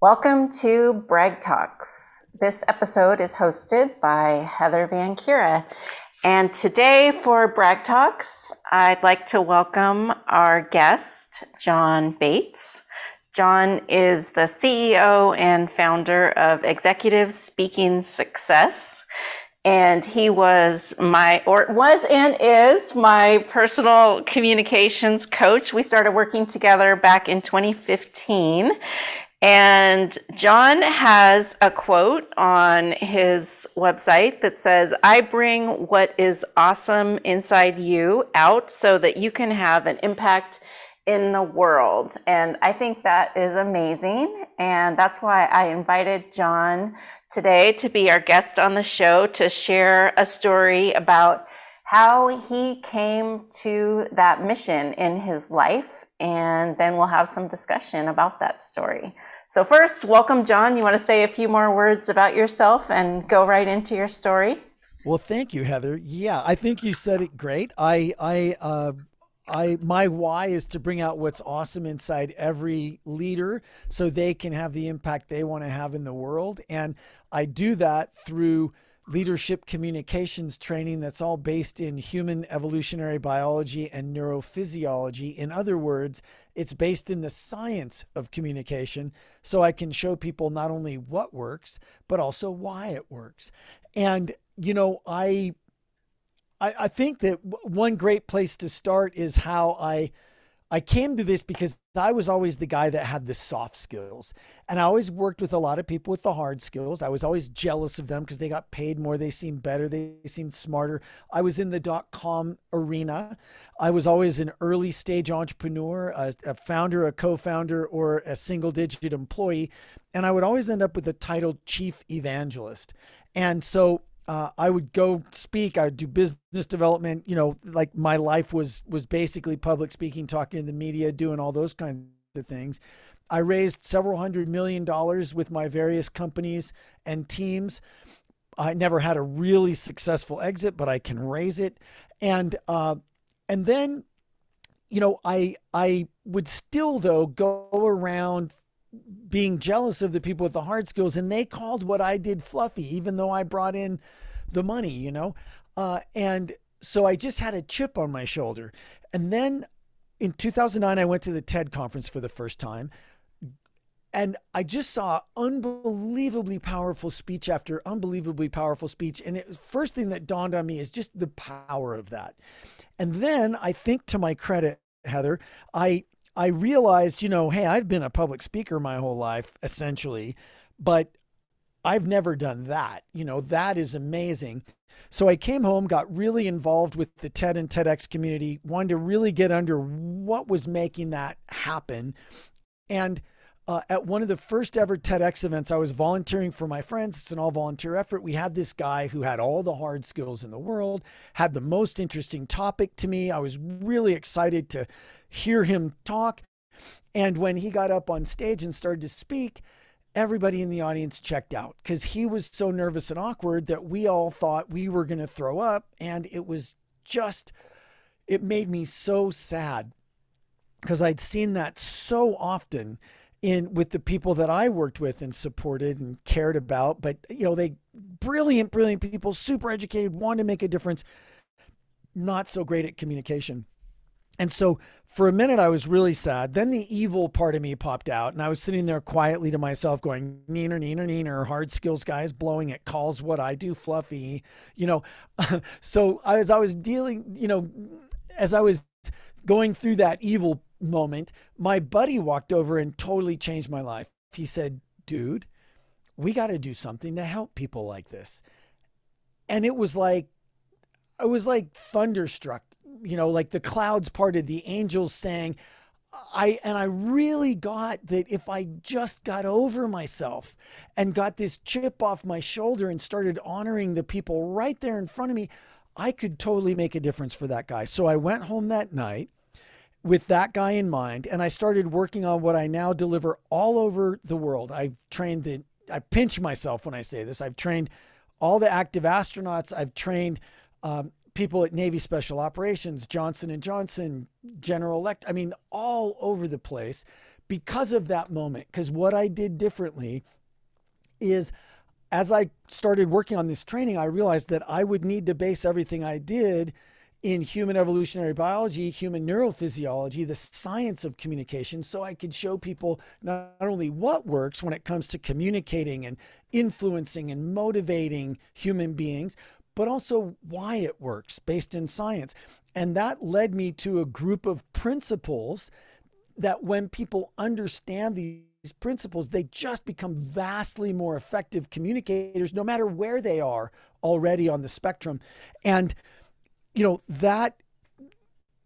Welcome to Brag Talks. This episode is hosted by Heather Van Kira. And today for Brag Talks, I'd like to welcome our guest, John Bates. John is the CEO and founder of Executive Speaking Success. And he was my, or was and is my personal communications coach. We started working together back in 2015. And John has a quote on his website that says, I bring what is awesome inside you out so that you can have an impact in the world. And I think that is amazing. And that's why I invited John today to be our guest on the show to share a story about how he came to that mission in his life and then we'll have some discussion about that story. So, first, welcome, John. You want to say a few more words about yourself and go right into your story? Well, thank you, Heather. Yeah, I think you said it great. I, I, uh, I, my why is to bring out what's awesome inside every leader so they can have the impact they want to have in the world. And I do that through leadership communications training that's all based in human evolutionary biology and neurophysiology. In other words, it's based in the science of communication so I can show people not only what works, but also why it works. And, you know, I. I, I think that one great place to start is how I I came to this because I was always the guy that had the soft skills. And I always worked with a lot of people with the hard skills. I was always jealous of them because they got paid more, they seemed better, they seemed smarter. I was in the dot com arena. I was always an early stage entrepreneur, a, a founder, a co founder, or a single digit employee. And I would always end up with the title chief evangelist. And so uh, I would go speak. I would do business development. You know, like my life was was basically public speaking, talking to the media, doing all those kinds of things. I raised several hundred million dollars with my various companies and teams. I never had a really successful exit, but I can raise it, and uh, and then, you know, I I would still though go around being jealous of the people with the hard skills and they called what I did fluffy, even though I brought in the money, you know? Uh, and so I just had a chip on my shoulder. And then in 2009, I went to the TED conference for the first time. And I just saw unbelievably powerful speech after unbelievably powerful speech. And it first thing that dawned on me is just the power of that. And then I think to my credit, Heather, I I realized, you know, hey, I've been a public speaker my whole life, essentially, but I've never done that. You know, that is amazing. So I came home, got really involved with the TED and TEDx community, wanted to really get under what was making that happen. And uh, at one of the first ever TEDx events, I was volunteering for my friends. It's an all volunteer effort. We had this guy who had all the hard skills in the world, had the most interesting topic to me. I was really excited to hear him talk. And when he got up on stage and started to speak, everybody in the audience checked out because he was so nervous and awkward that we all thought we were going to throw up. And it was just, it made me so sad because I'd seen that so often in with the people that I worked with and supported and cared about. But you know, they brilliant, brilliant people, super educated, wanted to make a difference, not so great at communication. And so for a minute, I was really sad. Then the evil part of me popped out, and I was sitting there quietly to myself, going, Neener, neener, neener, hard skills guys blowing it calls what I do fluffy, you know. so as I was dealing, you know, as I was going through that evil moment, my buddy walked over and totally changed my life. He said, Dude, we got to do something to help people like this. And it was like, I was like thunderstruck, you know, like the clouds parted, the angels sang. I and I really got that if I just got over myself and got this chip off my shoulder and started honoring the people right there in front of me, I could totally make a difference for that guy. So I went home that night with that guy in mind and I started working on what I now deliver all over the world. I've trained the I pinch myself when I say this. I've trained all the active astronauts. I've trained um, people at Navy Special Operations, Johnson and Johnson, General Elect, I mean, all over the place because of that moment. Because what I did differently is as I started working on this training, I realized that I would need to base everything I did in human evolutionary biology, human neurophysiology, the science of communication, so I could show people not only what works when it comes to communicating and influencing and motivating human beings, but also why it works based in science. And that led me to a group of principles that when people understand these principles, they just become vastly more effective communicators, no matter where they are already on the spectrum. And you know that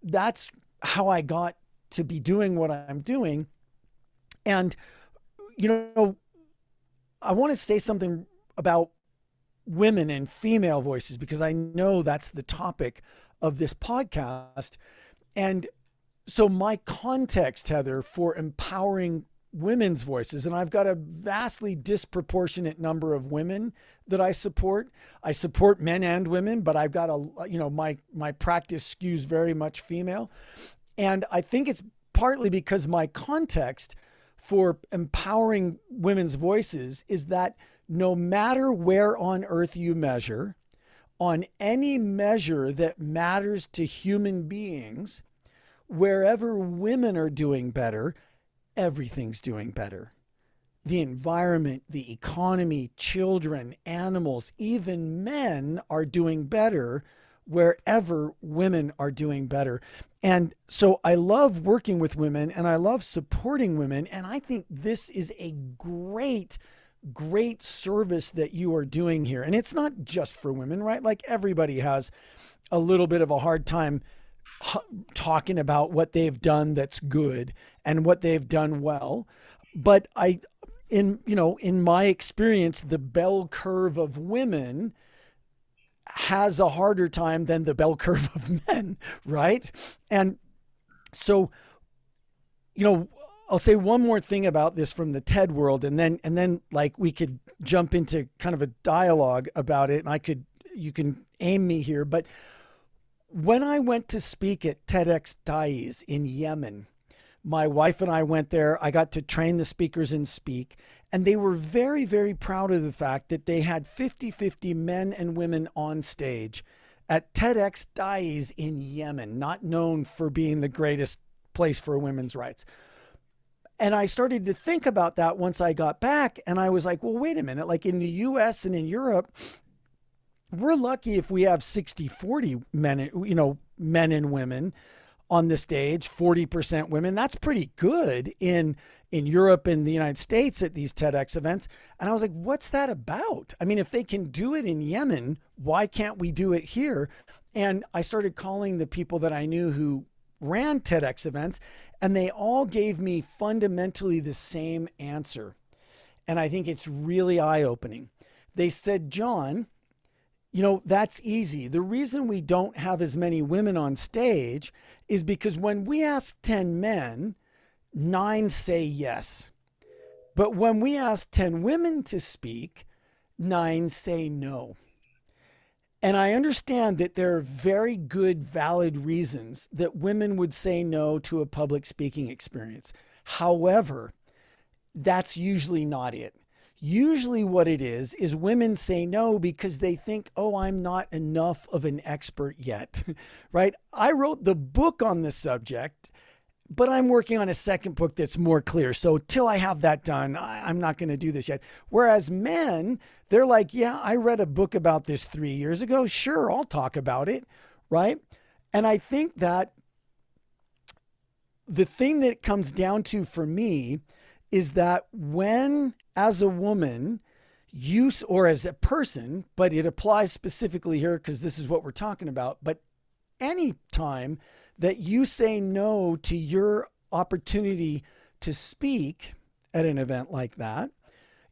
that's how I got to be doing what I'm doing. And you know, I want to say something about women and female voices because I know that's the topic of this podcast. And so my context, Heather, for empowering women's voices and I've got a vastly disproportionate number of women that I support. I support men and women, but I've got a you know my my practice skews very much female. And I think it's partly because my context for empowering women's voices is that no matter where on earth you measure, on any measure that matters to human beings, wherever women are doing better, everything's doing better. The environment, the economy, children, animals, even men are doing better wherever women are doing better. And so I love working with women and I love supporting women. And I think this is a great, great service that you are doing here. And it's not just for women, right? Like everybody has a little bit of a hard time talking about what they've done that's good and what they've done well. But I, in you know, in my experience, the bell curve of women has a harder time than the bell curve of men, right? And so, you know, I'll say one more thing about this from the TED world, and then and then like we could jump into kind of a dialogue about it, and I could you can aim me here, but when I went to speak at TEDx Taiz in Yemen, my wife and I went there. I got to train the speakers and speak, and they were very, very proud of the fact that they had 50 50 men and women on stage at TEDx Taiz in Yemen, not known for being the greatest place for women's rights. And I started to think about that once I got back, and I was like, well, wait a minute. Like in the US and in Europe, we're lucky if we have 60 40 men you know men and women on the stage 40% women. That's pretty good in in Europe and the United States at these TEDx events. And I was like what's that about? I mean if they can do it in Yemen why can't we do it here? And I started calling the people that I knew who ran TEDx events and they all gave me fundamentally the same answer. And I think it's really eye opening they said John you know, that's easy. The reason we don't have as many women on stage is because when we ask 10 men, nine say yes. But when we ask 10 women to speak, nine say no. And I understand that there are very good, valid reasons that women would say no to a public speaking experience. However, that's usually not it. Usually, what it is, is women say no because they think, oh, I'm not enough of an expert yet, right? I wrote the book on the subject, but I'm working on a second book that's more clear. So, till I have that done, I'm not going to do this yet. Whereas men, they're like, yeah, I read a book about this three years ago. Sure, I'll talk about it, right? And I think that the thing that comes down to for me is that when as a woman, you or as a person, but it applies specifically here because this is what we're talking about. But any time that you say no to your opportunity to speak at an event like that,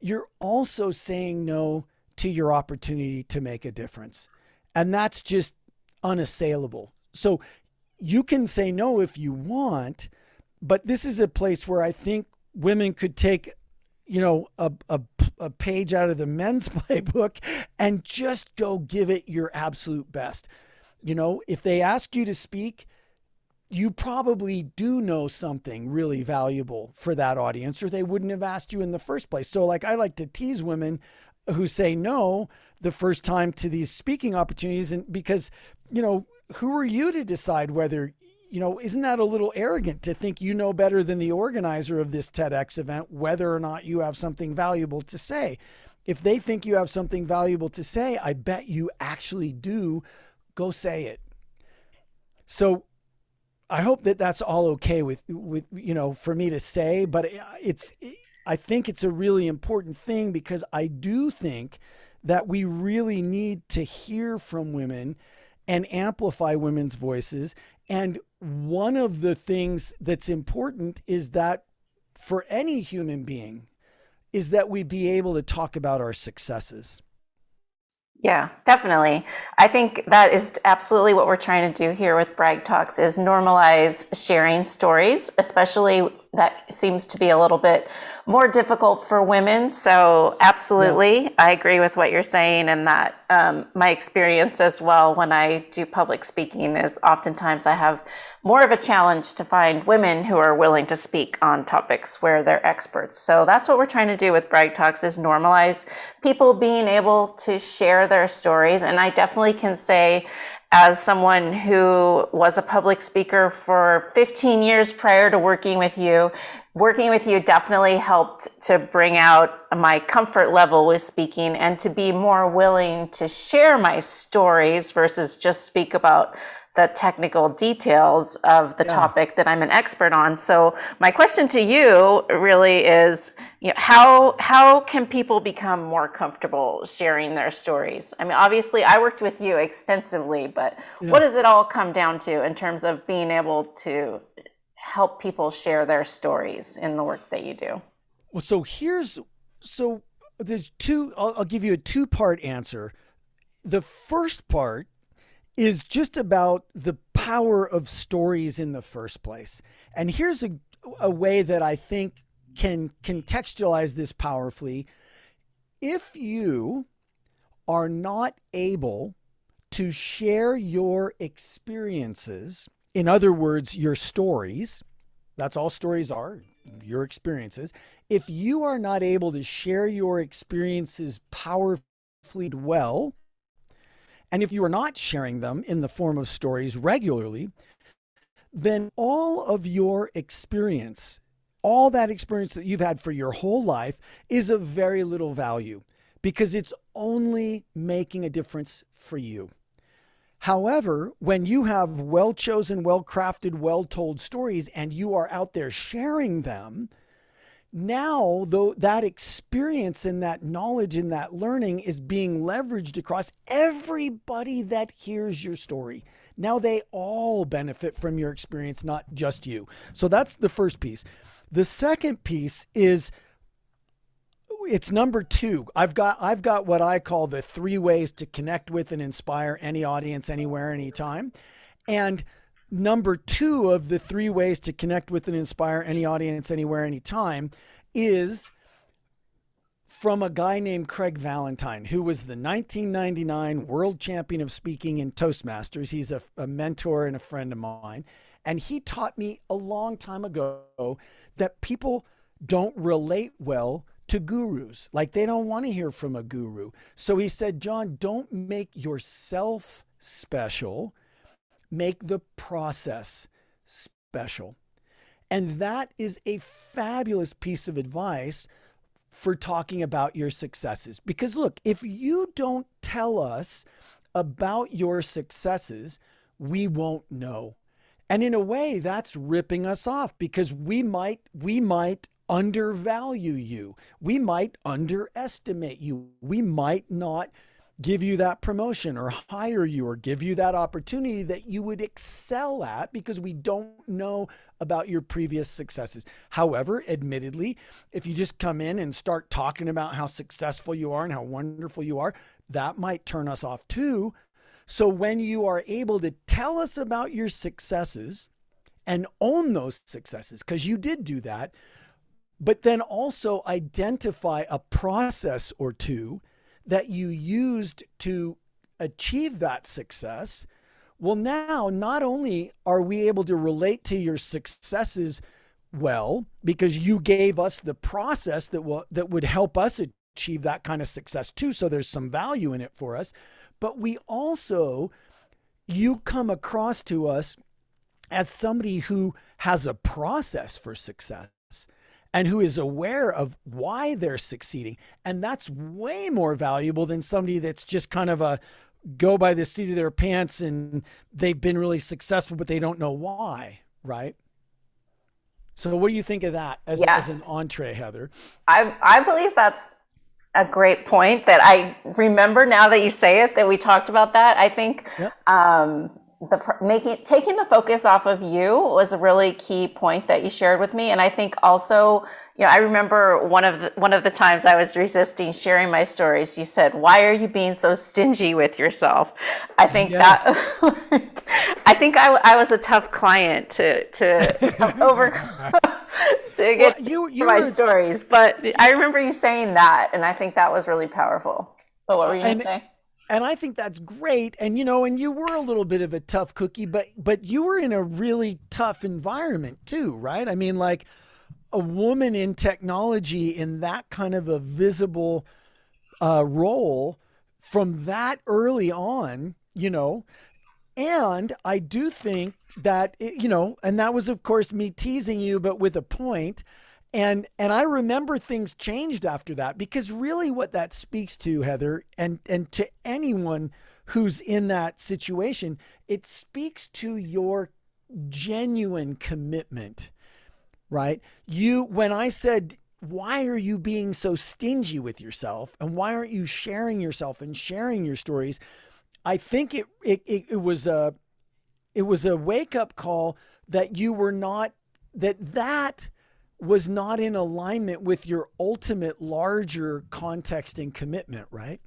you're also saying no to your opportunity to make a difference. And that's just unassailable. So you can say no if you want, but this is a place where I think women could take you know, a, a, a page out of the men's playbook and just go give it your absolute best. You know, if they ask you to speak, you probably do know something really valuable for that audience, or they wouldn't have asked you in the first place. So, like, I like to tease women who say no the first time to these speaking opportunities, and because, you know, who are you to decide whether, you know, isn't that a little arrogant to think you know better than the organizer of this TEDx event whether or not you have something valuable to say? If they think you have something valuable to say, I bet you actually do. Go say it. So, I hope that that's all okay with with you know for me to say, but it's I think it's a really important thing because I do think that we really need to hear from women and amplify women's voices. And one of the things that's important is that for any human being is that we be able to talk about our successes. Yeah, definitely. I think that is absolutely what we're trying to do here with Brag Talks is normalize sharing stories, especially that seems to be a little bit more difficult for women. So, absolutely, yeah. I agree with what you're saying, and that um, my experience as well when I do public speaking is oftentimes I have more of a challenge to find women who are willing to speak on topics where they're experts. So that's what we're trying to do with Brag Talks is normalize people being able to share their stories. And I definitely can say as someone who was a public speaker for 15 years prior to working with you, working with you definitely helped to bring out my comfort level with speaking and to be more willing to share my stories versus just speak about the technical details of the yeah. topic that I'm an expert on. So my question to you really is, you know, how how can people become more comfortable sharing their stories? I mean, obviously, I worked with you extensively, but yeah. what does it all come down to in terms of being able to help people share their stories in the work that you do? Well, so here's so there's two. I'll, I'll give you a two part answer. The first part is just about the power of stories in the first place. And here's a, a way that I think can contextualize this powerfully. If you are not able to share your experiences, in other words, your stories, that's all stories are, your experiences. If you are not able to share your experiences powerfully well, and if you are not sharing them in the form of stories regularly, then all of your experience, all that experience that you've had for your whole life, is of very little value because it's only making a difference for you. However, when you have well chosen, well crafted, well told stories and you are out there sharing them, now though that experience and that knowledge and that learning is being leveraged across everybody that hears your story. Now they all benefit from your experience not just you. So that's the first piece. The second piece is it's number two. I've got i've got what i call the three ways to connect with and inspire any audience anywhere anytime. And number two of the three ways to connect with and inspire any audience anywhere, anytime is from a guy named Craig Valentine, who was the 1999 world champion of speaking in Toastmasters. He's a, a mentor and a friend of mine. And he taught me a long time ago that people don't relate well to gurus. Like they don't want to hear from a guru. So he said, John, don't make yourself special make the process special. And that is a fabulous piece of advice for talking about your successes. Because look, if you don't tell us about your successes, we won't know. And in a way, that's ripping us off because we might we might undervalue you. We might underestimate you. We might not give you that promotion or hire you or give you that opportunity that you would excel at because we don't know about your previous successes. However, admittedly, if you just come in and start talking about how successful you are and how wonderful you are, that might turn us off too. So when you are able to tell us about your successes and own those successes, because you did do that, but then also identify a process or two that you used to achieve that success, Well, now not only are we able to relate to your successes well because you gave us the process that will that would help us achieve that kind of success too, so there's some value in it for us, but we also you come across to us as somebody who has a process for success and who is aware of why they're succeeding. And that's way more valuable than somebody that's just kind of a go by the seat of their pants and they've been really successful, but they don't know why, right? So, what do you think of that as, yeah. as an entree, Heather? I, I believe that's a great point that I remember now that you say it that we talked about that. I think yep. um, the making taking the focus off of you was a really key point that you shared with me. And i think also you know i remember one of the one of the times i was resisting sharing my stories you said why are you being so stingy with yourself? I think yes. that i think I, I was a tough client to to overcome to get well, you, you my were... stories. But i remember you saying that and i think that was really powerful. But what were you going to say and I think that's great. And you know, and you were a little bit of a tough cookie, but but you were in a really tough environment too, right? I mean, like a woman in technology in that kind of a visible uh, role from that early on, you know. And I do think that you know, and that was of course me teasing you, but with a point and and I remember things changed after that because really what that speaks to Heather and and to anyone who's in that situation it speaks to your genuine commitment right? You when I said why are you being so stingy with yourself? And why aren't you sharing yourself and sharing your stories? I think it it, it, it was a it was a wake up call that you were not that that was not in alignment with your ultimate larger context and commitment, right?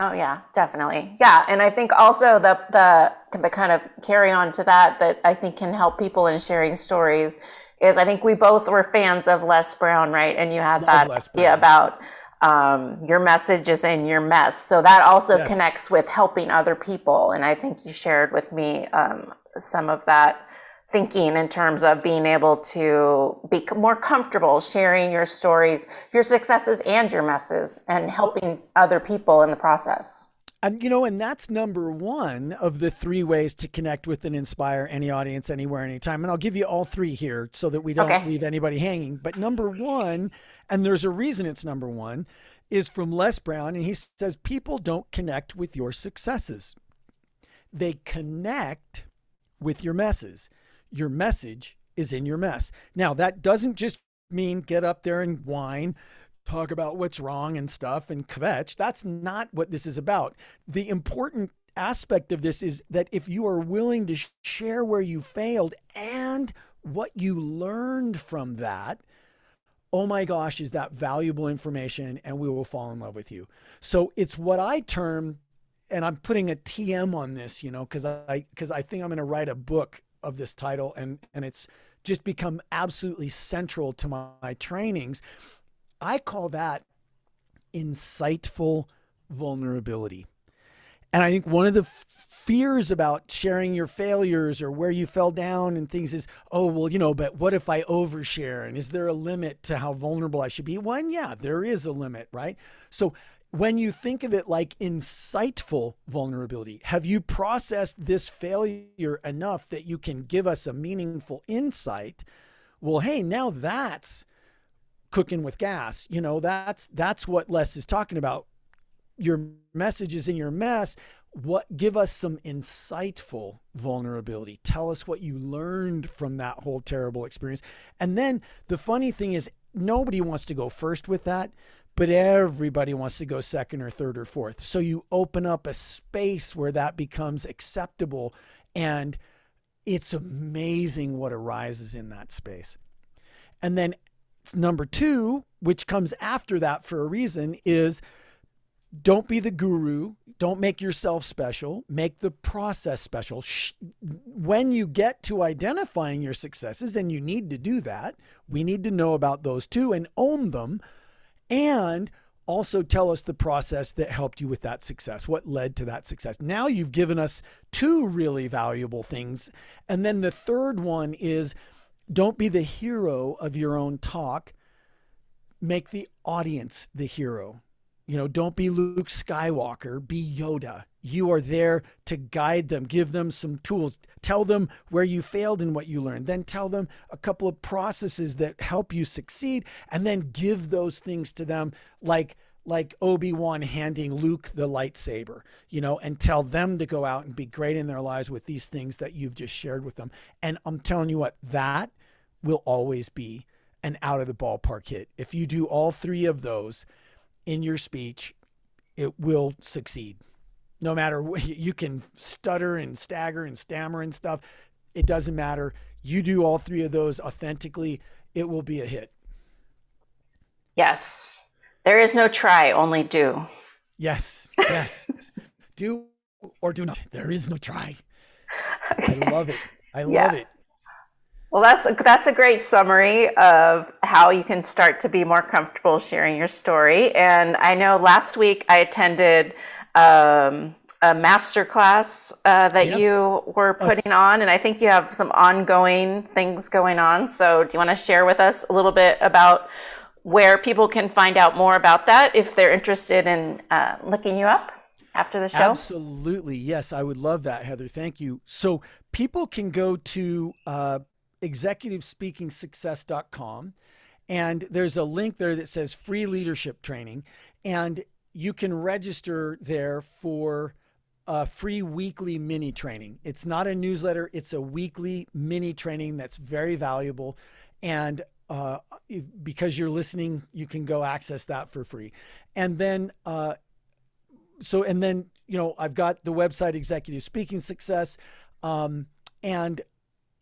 Oh yeah, definitely. Yeah, and I think also the the the kind of carry on to that that I think can help people in sharing stories is I think we both were fans of Les Brown, right? And you had Love that yeah about um, your message is in your mess. So that also yes. connects with helping other people. And I think you shared with me um, some of that thinking in terms of being able to be more comfortable sharing your stories, your successes and your messes and helping other people in the process. And you know, and that's number one of the three ways to connect with and inspire any audience anywhere, anytime. And I'll give you all three here so that we don't okay. leave anybody hanging. But number one, and there's a reason it's number one, is from Les Brown. And he says, People don't connect with your successes, they connect with your messes your message is in your mess. Now, that doesn't just mean get up there and whine, talk about what's wrong and stuff and kvetch. That's not what this is about. The important aspect of this is that if you are willing to share where you failed and what you learned from that, oh my gosh, is that valuable information and we will fall in love with you. So it's what I term and I'm putting a TM on this, you know, cuz I cuz I think I'm going to write a book of this title and and it's just become absolutely central to my, my trainings. I call that insightful vulnerability. And I think one of the f- fears about sharing your failures or where you fell down and things is, oh, well, you know, but what if I overshare? And is there a limit to how vulnerable I should be? One, yeah, there is a limit, right? So when you think of it like insightful vulnerability, have you processed this failure enough that you can give us a meaningful insight? Well, hey, now that's cooking with gas. You know, that's that's what Les is talking about. Your message is in your mess. What give us some insightful vulnerability. Tell us what you learned from that whole terrible experience. And then the funny thing is nobody wants to go first with that but everybody wants to go second or third or fourth. So you open up a space where that becomes acceptable. And it's amazing what arises in that space. And then number two, which comes after that for a reason, is don't be the guru. Don't make yourself special. Make the process special. When you get to identifying your successes, and you need to do that, we need to know about those too and own them and also tell us the process that helped you with that success, what led to that success. Now you've given us two really valuable things. And then the third one is don't be the hero of your own talk, make the audience the hero. You know, don't be Luke Skywalker, be Yoda. You are there to guide them, give them some tools, tell them where you failed and what you learned, then tell them a couple of processes that help you succeed, and then give those things to them like like Obi-Wan handing Luke the lightsaber, you know, and tell them to go out and be great in their lives with these things that you've just shared with them. And I'm telling you what, that will always be an out of the ballpark hit. If you do all three of those, in your speech, it will succeed. No matter what, you can stutter and stagger and stammer and stuff. It doesn't matter. You do all three of those authentically, it will be a hit. Yes. There is no try, only do. Yes. Yes. do or do not. There is no try. I love it. I love yeah. it. Well, that's that's a great summary of how you can start to be more comfortable sharing your story. And I know last week I attended um, a master class uh, that yes. you were oh. putting on, and I think you have some ongoing things going on. So, do you want to share with us a little bit about where people can find out more about that if they're interested in uh, looking you up? after the show? Absolutely. Yes, I would love that, Heather. Thank you. So people can go to uh, executivespeakingsuccess.com. And there's a link there that says free leadership training. And you can register there for a free weekly mini training. It's not a newsletter, it's a weekly mini training that's very valuable. And uh, because you're listening, you can go access that for free. And then, uh, so, and then, you know, I've got the website Executive Speaking Success. Um, and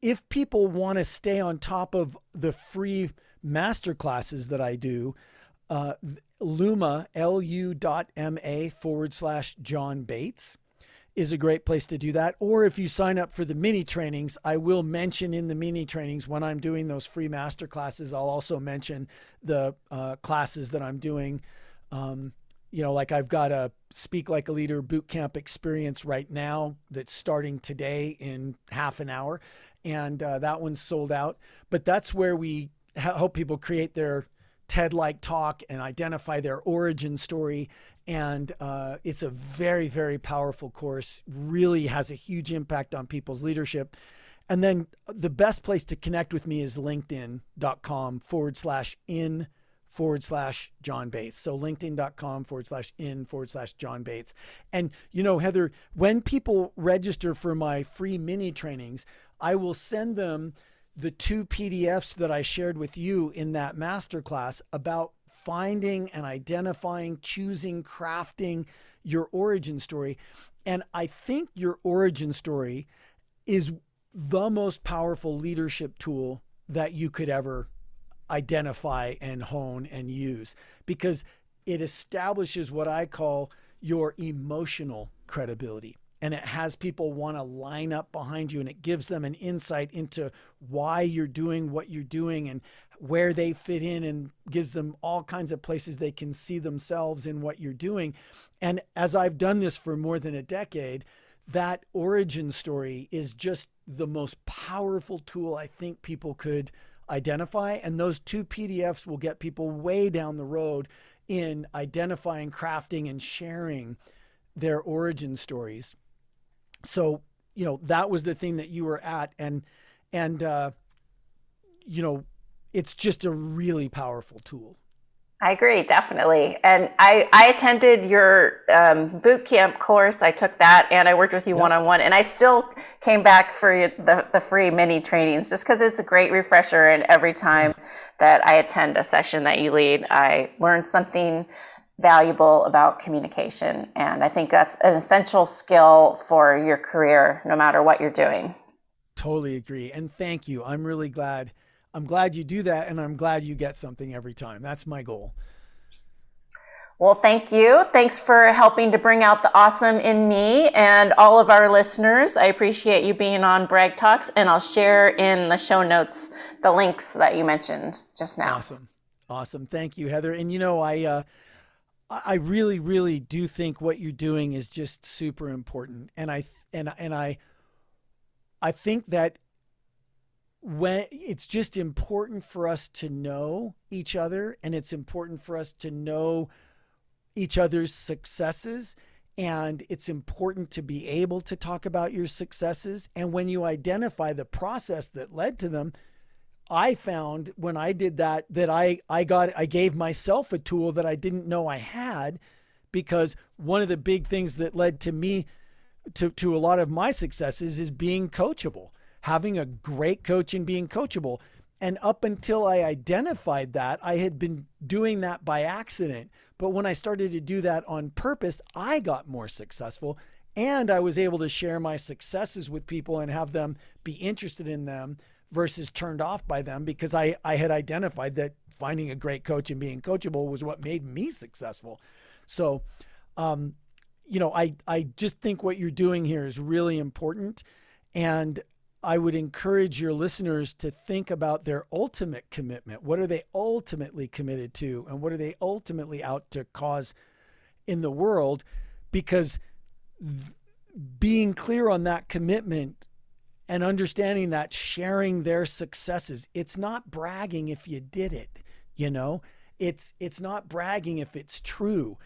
if people want to stay on top of the free master classes that I do, uh, Luma, forward slash John Bates is a great place to do that. Or if you sign up for the mini trainings, I will mention in the mini trainings when I'm doing those free master classes, I'll also mention the uh, classes that I'm doing. Um, you know, like I've got a Speak Like a Leader boot camp experience right now that's starting today in half an hour and uh, that one's sold out. But that's where we help people create their TED like talk and identify their origin story. And uh, it's a very, very powerful course, really has a huge impact on people's leadership. And then the best place to connect with me is linkedin.com forward slash in forward slash John Bates. So linkedin.com forward slash in forward slash John Bates. And, you know, Heather, when people register for my free mini trainings, I will send them the two PDFs that I shared with you in that masterclass about finding and identifying, choosing, crafting your origin story. And I think your origin story is the most powerful leadership tool that you could ever identify and hone and use because it establishes what I call your emotional credibility. And it has people want to line up behind you and it gives them an insight into why you're doing what you're doing and where they fit in and gives them all kinds of places they can see themselves in what you're doing. And as I've done this for more than a decade, that origin story is just the most powerful tool I think people could identify. And those two PDFs will get people way down the road in identifying, crafting, and sharing their origin stories. So, you know, that was the thing that you were at. And, and, uh, you know, it's just a really powerful tool. I agree, definitely. And I, I attended your um, boot camp course. I took that and I worked with you one on one. And I still came back for the, the free mini trainings just because it's a great refresher. And every time that I attend a session that you lead, I learn something valuable about communication. And I think that's an essential skill for your career, no matter what you're doing. Totally agree. And thank you. I'm really glad I'm glad you do that and I'm glad you get something every time. That's my goal. Well, thank you. Thanks for helping to bring out the awesome in me and all of our listeners. I appreciate you being on Brag Talks, and I'll share in the show notes the links that you mentioned just now. Awesome. Awesome. Thank you, Heather. And you know, I, uh, I really, really do think what you're doing is just super important, and I and and I, I think that when it's just important for us to know each other, and it's important for us to know each other's successes, and it's important to be able to talk about your successes. And when you identify the process that led to them, I found when I did that that I I got I gave myself a tool that I didn't know I had because one of the big things that led to me to to a lot of my successes is being coachable, having a great coach and being coachable. And up until I identified that, I had been doing that by accident. But when I started to do that on purpose, I got more successful and I was able to share my successes with people and have them be interested in them versus turned off by them because I, I had identified that finding a great coach and being coachable was what made me successful. So, um, you know, I, I just think what you're doing here is really important. And I would encourage your listeners to think about their ultimate commitment. What are they ultimately committed to? And what are they ultimately out to cause in the world? Because th- being clear on that commitment and understanding that sharing their successes it's not bragging if you did it you know it's it's not bragging if it's true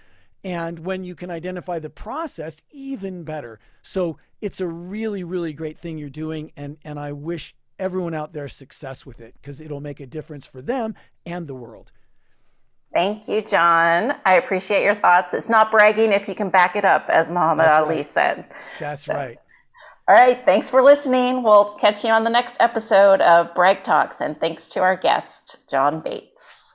and when you can identify the process even better so it's a really really great thing you're doing and and i wish everyone out there success with it because it'll make a difference for them and the world Thank you, John. I appreciate your thoughts. It's not bragging if you can back it up, as Muhammad That's Ali right. said. that's right All right. Thanks for listening. We'll catch you on the next episode of Brag Talks. And thanks to our guest, John Bates.